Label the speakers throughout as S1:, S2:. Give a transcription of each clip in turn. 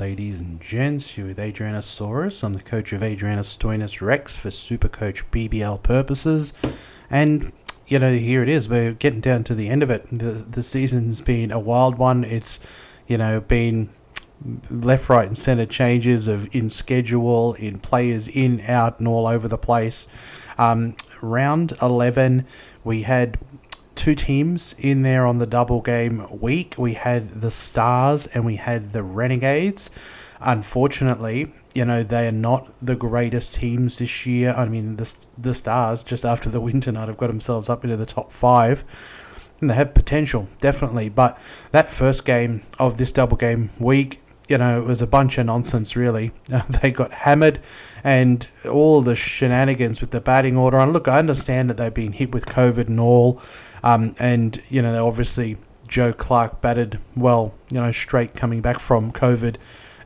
S1: Ladies and gents. You're with Adrianasaurus. I'm the coach of Adrianostoinus Rex for Supercoach BBL purposes. And, you know, here it is. We're getting down to the end of it. The, the season's been a wild one. It's, you know, been left, right, and centre changes of in schedule, in players in, out, and all over the place. Um, round 11, we had two teams in there on the double game week. We had the Stars and we had the Renegades. Unfortunately, you know, they are not the greatest teams this year. I mean, the, the Stars, just after the winter night, have got themselves up into the top five. And they have potential, definitely. But that first game of this double game week, you know, it was a bunch of nonsense, really. they got hammered and all the shenanigans with the batting order. And look, I understand that they've been hit with COVID and all. Um, and, you know, obviously Joe Clarke batted well, you know, straight coming back from COVID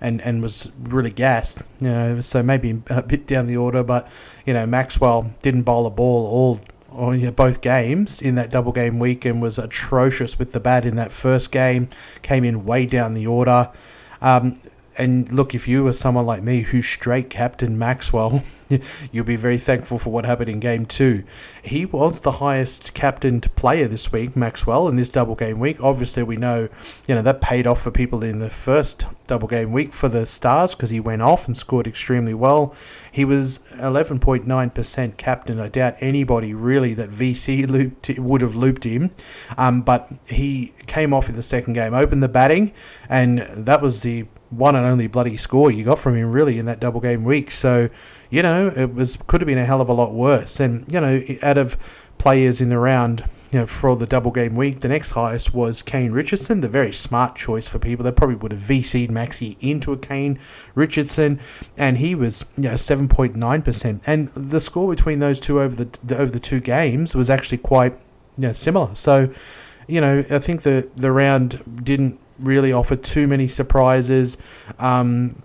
S1: and, and was really gassed, you know, so maybe a bit down the order. But, you know, Maxwell didn't bowl a ball all or both games in that double game week and was atrocious with the bat in that first game. Came in way down the order. Um, and look, if you were someone like me who straight captain Maxwell, you'll be very thankful for what happened in game two. He was the highest captained player this week, Maxwell, in this double game week. Obviously, we know, you know, that paid off for people in the first double game week for the Stars because he went off and scored extremely well. He was 11.9% captain. I doubt anybody really that VC looped, would have looped him, um, but he came off in the second game, opened the batting, and that was the one and only bloody score you got from him really in that double game week. So, you know, it was could have been a hell of a lot worse. And you know, out of players in the round, you know, for the double game week, the next highest was Kane Richardson, the very smart choice for people. They probably would have VC'd Maxi into a Kane Richardson, and he was you know seven point nine percent. And the score between those two over the, the over the two games was actually quite you know, similar. So. You know, I think the the round didn't really offer too many surprises. Um,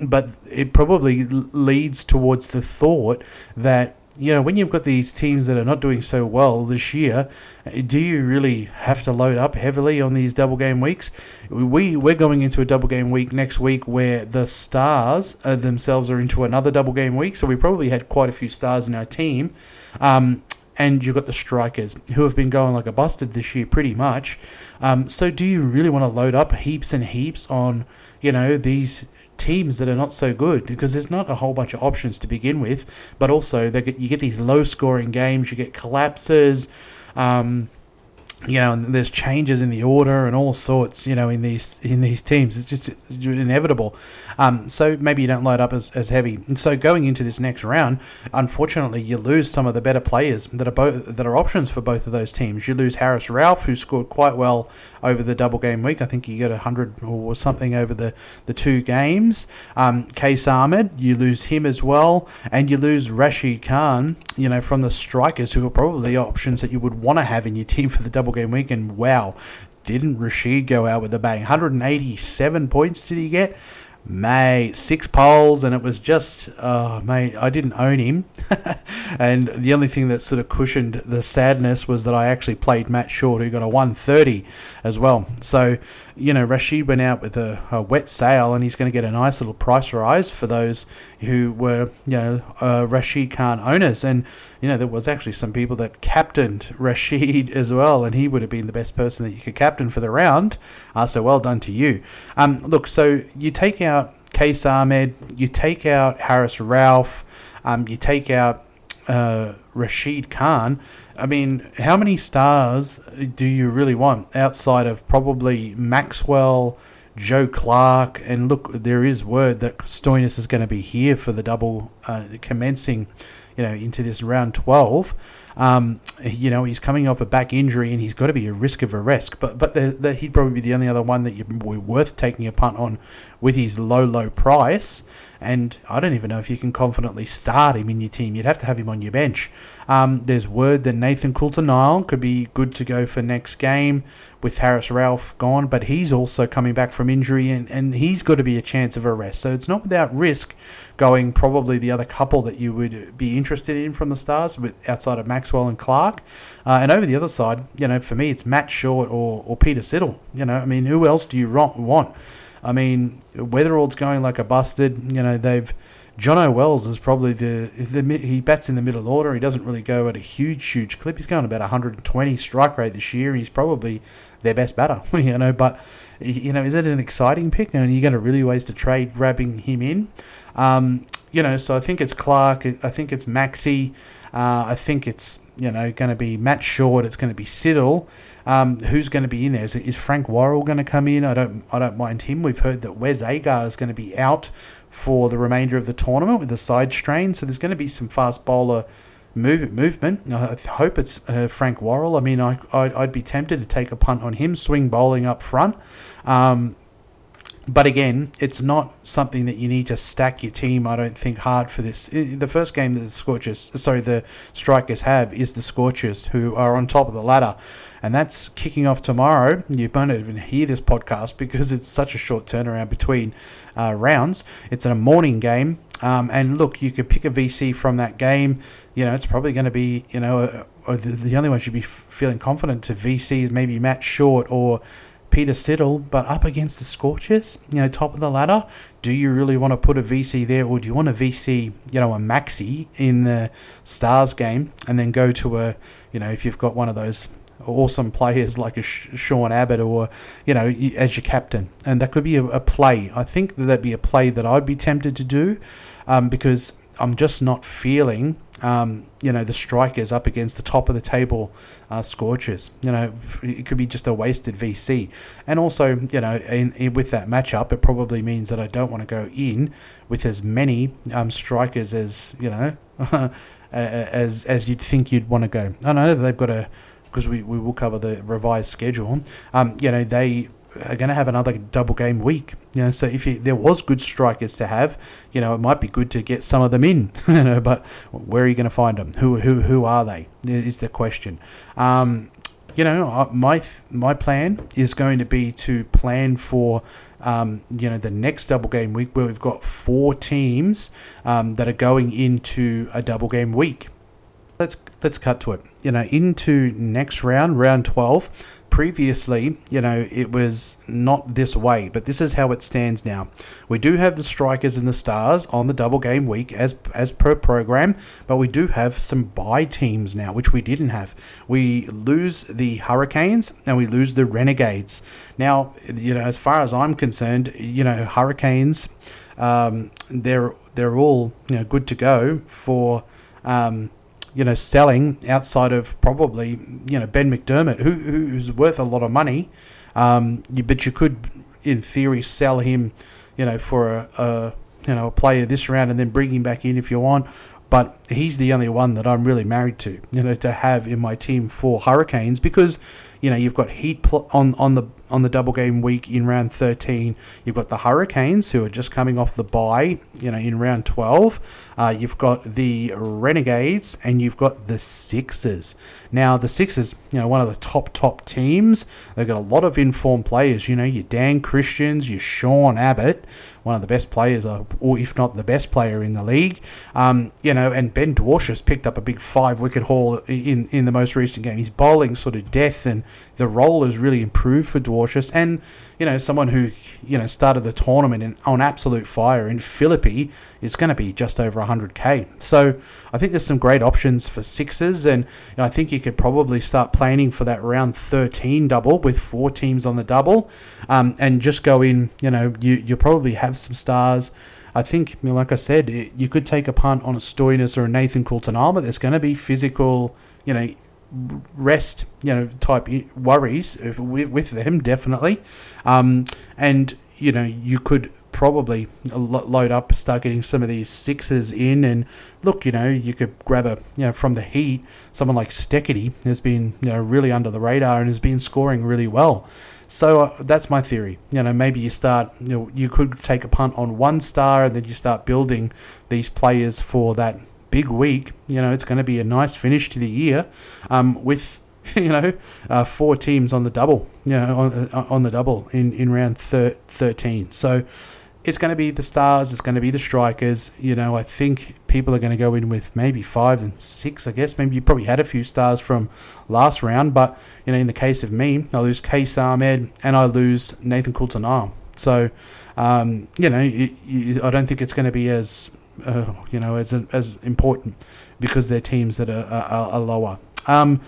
S1: but it probably leads towards the thought that you know when you've got these teams that are not doing so well this year, do you really have to load up heavily on these double game weeks? We we're going into a double game week next week where the stars uh, themselves are into another double game week, so we probably had quite a few stars in our team. Um, and you've got the strikers who have been going like a busted this year, pretty much. Um, so, do you really want to load up heaps and heaps on, you know, these teams that are not so good? Because there's not a whole bunch of options to begin with, but also get, you get these low scoring games, you get collapses. Um, you know, and there's changes in the order and all sorts, you know, in these in these teams. It's just inevitable. Um, so maybe you don't load up as, as heavy. And so going into this next round, unfortunately, you lose some of the better players that are both that are options for both of those teams. You lose Haris Rauf, who scored quite well over the double game week. I think he got hundred or something over the the two games. Um, Qais Ahmad, you lose him as well, and you lose Rashid Khan. You know, from the strikers who are probably options that you would want to have in your team for the double game week. And wow, didn't Rashid go out with a bang? 187 points did he get? mate, six poles, and it was just, oh, mate, I didn't own him. and the only thing that sort of cushioned the sadness was that I actually played Matt Short, who got a 130 as well. So, you know, Rashid went out with a, a wet sail, and he's going to get a nice little price rise for those who were, you know, uh, Rashid Khan owners. And, you know, there was actually some people that captained Rashid as well, and he would have been the best person that you could captain for the round. Uh, so well done to you. Um, look, so you take out Qais Ahmad, you take out Haris Rauf, um, you take out uh, Rashid Khan. I mean, how many stars do you really want outside of probably Maxwell, Joe Clarke. and look, there is word that Stoinis is going to be here for the double uh, commencing, you know, into this round twelve. Um, you know, he's coming off a back injury and he's got to be a risk of arrest. But but the, the, he'd probably be the only other one that you were worth taking a punt on with his low low price. And I don't even know if you can confidently start him in your team. You'd have to have him on your bench. Um, there's word that Nathan Coulter-Nile could be good to go for next game with Haris Rauf gone, but he's also coming back from injury and, and he's got to be a chance of a rest. So it's not without risk going probably the other couple that you would be interested in from the Stars with outside of Maxwell and Uh, and over the other side, you know, for me, it's Matt Short or, or Peter Siddle. You know, I mean, who else do you want? I mean, Weatherald's going like a busted. You know, they've Jono Wells is probably the, the he bats in the middle order. He doesn't really go at a huge, huge clip. He's going about 120 strike rate this year. And he's probably their best batter, you know. But you know, is it an exciting pick? And are you going to really waste a trade grabbing him in. Um, you know, so I think it's Clarke. I think it's Maxi. Uh, I think it's you know going to be Matt Short. It's going to be Siddle. Um, who's going to be in there? Is, is Frank Worrell going to come in? I don't. I don't mind him. We've heard that Wes Agar is going to be out for the remainder of the tournament with a side strain. So there's going to be some fast bowler move, movement. I hope it's uh, Frank Worrell. I mean, I, I'd, I'd, be tempted to take a punt on him, swing bowling up front. Um, but again, it's not something that you need to stack your team. I don't think hard for this. The first game that the Scorchers, sorry, the Strikers have is the Scorchers, who are on top of the ladder and that's kicking off tomorrow. You might not even hear this podcast because it's such a short turnaround between uh, rounds. It's a morning game, um, and look, you could pick a VC from that game. You know, it's probably going to be, you know, uh, the, the only one you should be feeling confident to VCs, maybe Matt Short or Peter Siddle, but up against the Scorchers, you know, top of the ladder, do you really want to put a VC there, or do you want a VC, you know, a Maxi in the Stars game, and then go to a, you know, if you've got one of those awesome players like a Sean Abbott or you know as your captain, and that could be a, a play. I think that that'd be a play that I'd be tempted to do um, because I'm just not feeling um, you know the strikers up against the top of the table uh, scorchers. You know it could be just a wasted VC, and also you know in, in, with that matchup, it probably means that I don't want to go in with as many um, strikers as you know. as as you'd think you'd want to go. I know they've got a because we, we will cover the revised schedule. Um, you know, they are going to have another double game week. You know, so if you, there was good strikers to have, you know, it might be good to get some of them in. you know, but where are you going to find them? Who who who are they? Is the question. Um, you know, my my plan is going to be to plan for um, you know the next double game week where we've got four teams um, that are going into a double game week let's let's cut to it. You know, into next round, round twelve. Previously, you know, it was not this way, but this is how it stands now. We do have the strikers and the stars on the double game week as as per program, but we do have some bye teams now, which we didn't have. We lose the Hurricanes and we lose the Renegades. Now, you know, as far as I'm concerned, you know, Hurricanes, um, they're they're all you know good to go for. Um, you know, selling outside of probably, you know, Ben McDermott, who, who's worth a lot of money. Um, you, but you could, in theory, sell him, you know, for a, a, you know, a player this round and then bring him back in if you want. But he's the only one that I'm really married to, you know, to have in my team for Hurricanes because, you know, you've got Heat pl- on on the on the double game week in round 13. You've got the Hurricanes who are just coming off the bye, you know, in round 12. Uh, you've got the Renegades and you've got the Sixers. Now, the Sixers, you know, one of the top, top teams. They've got a lot of informed players. You know, your Dan Christians, your Sean Abbott, one of the best players, or if not the best player in the league. Um, you know, and Ben Dwarshuis picked up a big five wicket haul in, in the most recent game. He's bowling sort of death, and the role has really improved for Dwarshuis and you know someone who you know started the tournament in, on absolute fire in Philippe is going to be just over 100k. So I think there's some great options for Sixers, and you know, I think you could probably start planning for that round 13 double with four teams on the double, um, and just go in. You know, you you probably have some stars. I think, like I said, you could take a punt on a Stoinis or a Nathan Coulter-Nile, but there's going to be physical, you know, rest, you know, type worries with, them definitely, um, and you know you could probably load up, start getting some of these Sixers in, and look, you know, you could grab a, you know, from the Heat, someone like Steketee has been, you know, really under the radar and has been scoring really well. So uh, that's my theory. You know, maybe you start, you know, you could take a punt on one star and then you start building these players for that big week. You know, it's going to be a nice finish to the year um, with you know uh, four teams on the double. You know, on, uh, on the double in in round thir- thirteen. So it's going to be the stars. It's going to be the strikers. You know, I think people are going to go in with maybe five and six. I guess maybe you probably had a few stars from last round, but you know, in the case of me, I lose Qais Ahmad and I lose Nathan Coulter-Nile. So, um, you know, I don't think it's going to be as uh, you know as as important because they're teams that are, are, are lower. Um,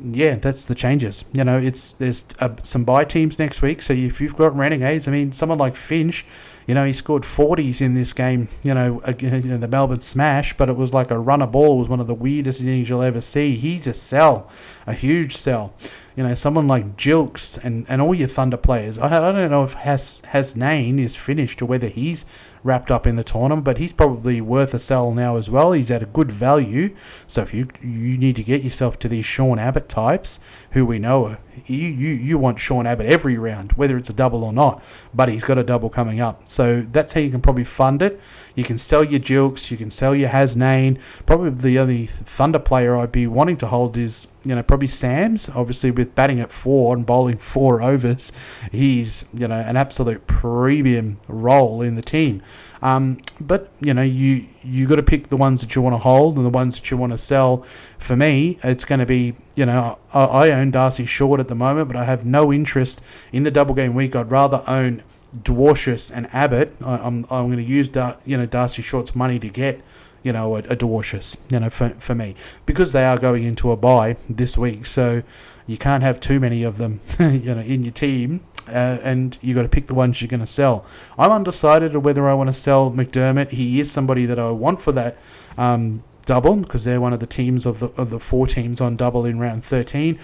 S1: yeah, that's the changes. You know, it's there's uh, some bye teams next week. So if you've got Renegades, I mean, someone like Finch, you know, he scored 40s in this game, you know, the Melbourne Smash, but it was like a runner ball. Was one of the weirdest innings you'll ever see. He's a sell, a huge sell. You know, someone like Gilkes and, and all your Thunder players. I, I don't know if Has Hasnain is finished or whether he's wrapped up in the tournament, but he's probably worth a sell now as well. He's at a good value. So if you you need to get yourself to these Sean Abbott types, who we know are, you, you, you want Sean Abbott every round, whether it's a double or not, but he's got a double coming up. So that's how you can probably fund it. You can sell your Gilkes, you can sell your Hasnain. Probably the only Thunder player I'd be wanting to hold is, you know, probably Sams. Obviously, with batting at four and bowling four overs, he's, you know, an absolute premium role in the team. Um, but you know, you you got to pick the ones that you want to hold and the ones that you want to sell. For me, it's going to be you know I, I own Darcy Short at the moment, but I have no interest in the double game week. I'd rather own Dwarshuis and Abbott. I, am I'm, I'm going to use Dar, you know Darcy Short's money to get you know a, a Dwarshuis, you know for for me because they are going into a bye this week, so you can't have too many of them you know in your team uh, and you got to pick the ones you're going to sell. I'm undecided whether I want to sell McDermott. He is somebody that I want for that um, double because they're one of the teams of the of the four teams on double in round 13.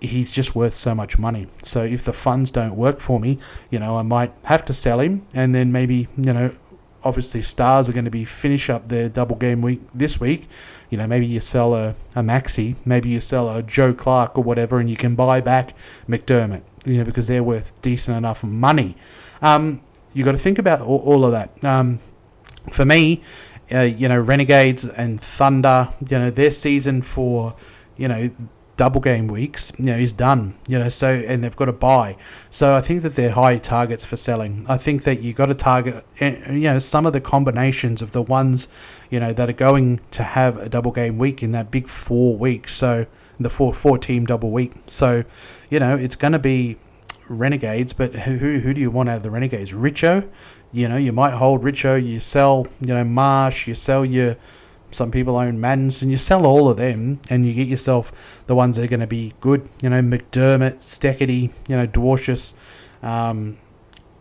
S1: He's just worth so much money. So if the funds don't work for me, you know, I might have to sell him, and then maybe you know obviously stars are going to be finish up their double game week this week. You know, maybe you sell a, a Maxi, maybe you sell a Joe Clarke or whatever, and you can buy back McDermott you know, because they're worth decent enough money. Um, you got to think about all, all of that. Um, for me, uh, you know, Renegades and Thunder, you know, their season for, you know, double game weeks, you know, is done. You know, so and they've got to buy. So I think that they're high targets for selling. I think that you got to target, eh, you know, some of the combinations of the ones, you know, that are going to have a double game week in that big four weeks. So the four four team double week. So, you know, it's going to be Renegades, but who who do you want out of the Renegades? Richo, you know, you might hold Richo. You sell, you know, Marsh. You sell your. Some people own Maddens, and you sell all of them, and you get yourself the ones that are going to be good. You know, McDermott, Steketee, you know, Dwarshuis, um,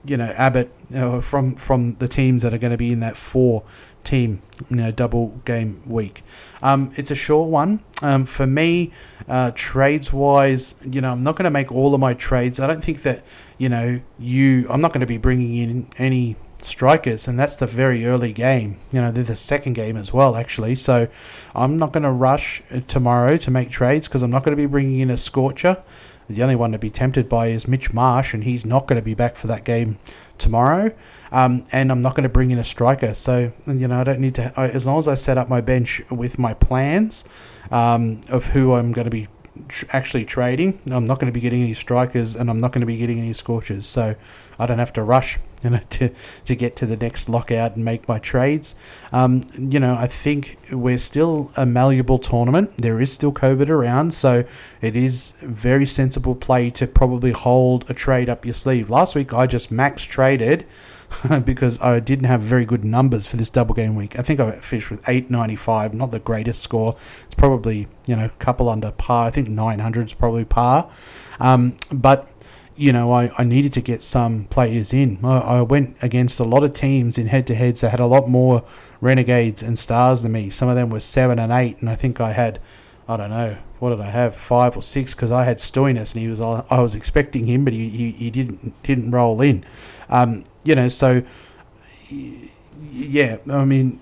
S1: you know, Abbott, know, from from the teams that are going to be in that four team, you know, double game week. Um, it's a short one. Um, for me, uh, trades wise, you know, I'm not going to make all of my trades. I don't think that, you know, you, I'm not going to be bringing in any strikers, and that's the very early game. You know, they're the second game as well, actually. So I'm not going to rush tomorrow to make trades because I'm not going to be bringing in a scorcher. The only one to be tempted by is Mitch Marsh, and he's not going to be back for that game tomorrow. Um, and I'm not going to bring in a striker. So, you know, I don't need to, I, as long as I set up my bench with my plans um, of who I'm going to be tr- actually trading, I'm not going to be getting any strikers and I'm not going to be getting any scorchers. So I don't have to rush, you know, to, to get to the next lockout and make my trades. Um, you know, I think we're still a malleable tournament. There is still COVID around, so it is very sensible play to probably hold a trade up your sleeve. Last week I just max traded because I didn't have very good numbers for this double game week. I think I finished with 895, not the greatest score. It's probably, you know, a couple under par. I think 900 is probably par. Um, but, you know, I, I needed to get some players in. I, I went against a lot of teams in head to heads that had a lot more renegades and stars than me. Some of them were 7 and 8, and I think I had, I don't know, what did I have? Five or six because I had Stoinis and he was I was expecting him, but he, he, he didn't didn't roll in. Um, you know, so yeah, I mean,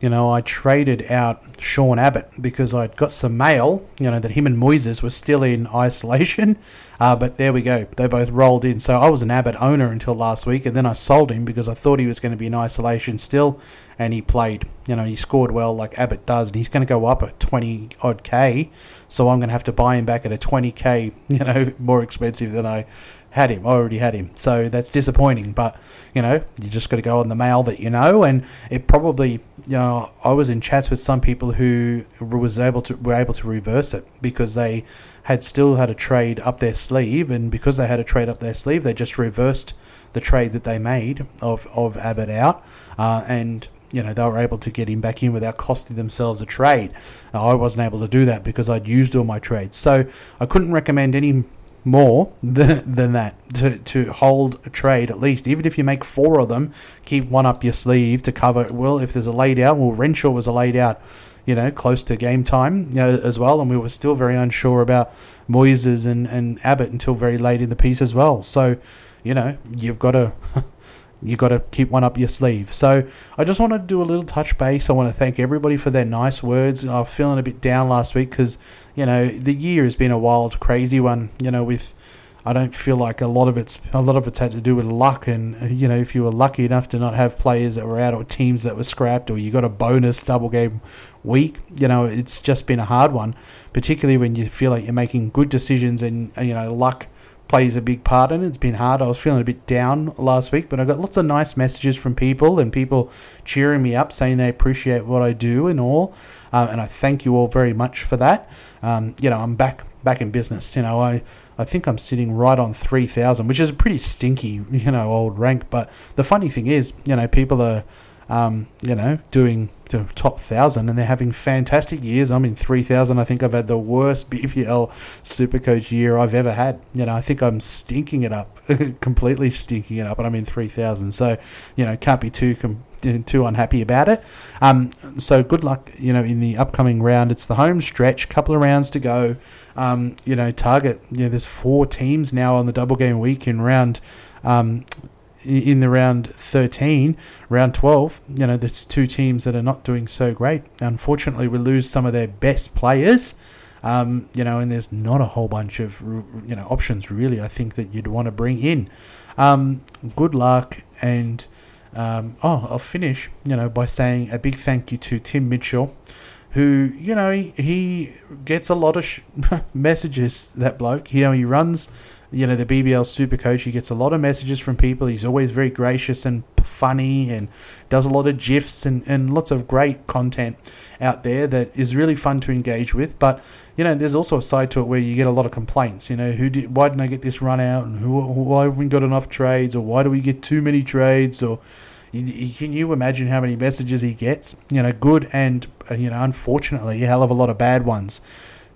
S1: you know, I traded out Sean Abbott because I'd got some mail, you know, that him and Moises were still in isolation. Uh, but there we go. They both rolled in. So I was an Abbott owner until last week, and then I sold him because I thought he was going to be in isolation still, and he played. You know, he scored well like Abbott does, and he's going to go up a 20 odd K. So I'm going to have to buy him back at a 20K, you know, more expensive than I had him. I already had him. So that's disappointing. But, you know, you just got to go on the mail that you know. And it probably, you know, I was in chats with some people who was able to were able to reverse it because they had still had a trade up their sleeve, and because they had a trade up their sleeve, they just reversed the trade that they made of of Abbott out, uh, and you know they were able to get him back in without costing themselves a trade. I wasn't able to do that because I'd used all my trades, so I couldn't recommend any more than, than that to, to hold a trade at least. Even if you make four of them keep one up your sleeve to cover well if there's a laid out well Renshaw was a laid out you know close to game time you know, as well and we were still very unsure about Moises and, and Abbott until very late in the piece as well. So you know you've got to you got to keep one up your sleeve. So I just wanted to do a little touch base. I want to thank everybody for their nice words. I was feeling a bit down last week because you know the year has been a wild, crazy one. You know, with I don't feel like a lot of it's a lot of it's had to do with luck, and you know if you were lucky enough to not have players that were out or teams that were scrapped, or you got a bonus double game week, you know it's just been a hard one, particularly when you feel like you're making good decisions and you know luck plays a big part in it. It's been hard. I was feeling a bit down last week, but I got lots of nice messages from people and people cheering me up, saying they appreciate what I do and all. Um, and I thank you all very much for that. Um, you know, I'm back back in business. You know, I I think I'm sitting right on three thousand, which is a pretty stinky, you know, old rank. But the funny thing is, you know, people are um, you know, doing the top thousand, and they're having fantastic years. I'm in three thousand. I think I've had the worst BBL Supercoach year I've ever had. You know, I think I'm stinking it up, completely stinking it up, and I'm in three thousand. So, you know, can't be too com- too unhappy about it. Um, so good luck, you know, in the upcoming round. It's the home stretch, couple of rounds to go. Um, you know, target. You know, there's four teams now on the double game week in round. Um, in the round 13, round 12, you know, there's two teams that are not doing so great. Unfortunately, we lose some of their best players. Um, you know, and there's not a whole bunch of you know options really. I think that you'd want to bring in. Um, good luck, and um, oh, I'll finish you know by saying a big thank you to Tim Mitchell, who you know he, he gets a lot of sh- messages. That bloke, you know, he runs you know the BBL Super Coach. He gets a lot of messages from people. He's always very gracious and funny, and does a lot of gifs and, and lots of great content out there that is really fun to engage with. But you know, there's also a side to it where you get a lot of complaints. You know, who did? Why didn't I get this run out? And who? Why haven't we got enough trades? Or why do we get too many trades? Or can you imagine how many messages he gets? You know, good and uh, you know, unfortunately, a hell of a lot of bad ones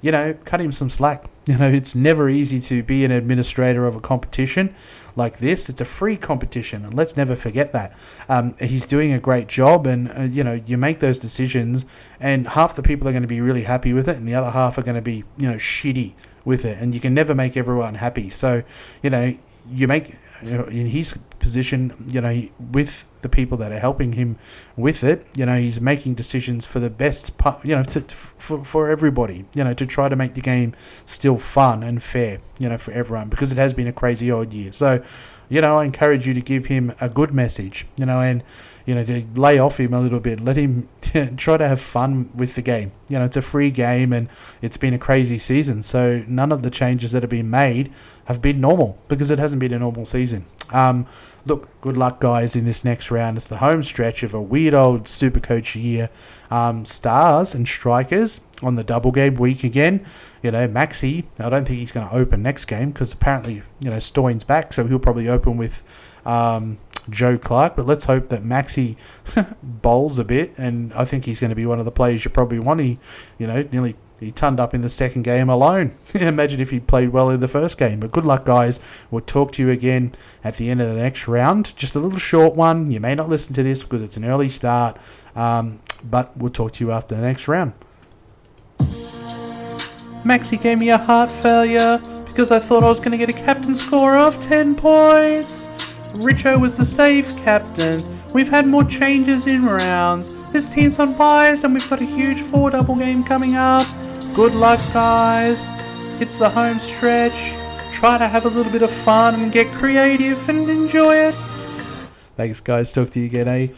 S1: you know, cut him some slack. You know, it's never easy to be an administrator of a competition like this. It's a free competition, and let's never forget that. Um, he's doing a great job, and uh, you know, you make those decisions, and half the people are going to be really happy with it, and the other half are going to be, you know, shitty with it, and you can never make everyone happy. So, you know, you make Uh, in his position, you know, with the people that are helping him with it, you know, he's making decisions for the best, part, you know, to, for, for everybody, you know, to try to make the game still fun and fair, you know, for everyone because it has been a crazy odd year. So, you know, I encourage you to give him a good message, you know, and you know, to lay off him a little bit. Let him try to have fun with the game. You know, it's a free game and it's been a crazy season. So none of the changes that have been made have been normal because it hasn't been a normal season. Um, look, good luck, guys, in this next round. It's the home stretch of a weird old super coach year. Um, stars and strikers on the double game week again. You know, Maxi, I don't think he's going to open next game because apparently, you know, Stoin's back, so he'll probably open with. Um, Joe Clarke, but let's hope that Maxi bowls a bit, and I think he's going to be one of the players you probably want. He, you know, nearly he turned up in the second game alone. Imagine if he played well in the first game. But good luck, guys. We'll talk to you again at the end of the next round. Just a little short one. You may not listen to this because it's an early start, um, but we'll talk to you after the next round. Maxi gave me a heart failure because I thought I was going to get a captain score of 10 points. Richo was the safe captain. We've had more changes in rounds. This team's on buys and we've got a huge four double game coming up. Good luck, guys. It's the home stretch. Try to have a little bit of fun and get creative and enjoy it. Thanks, guys. Talk to you again, eh?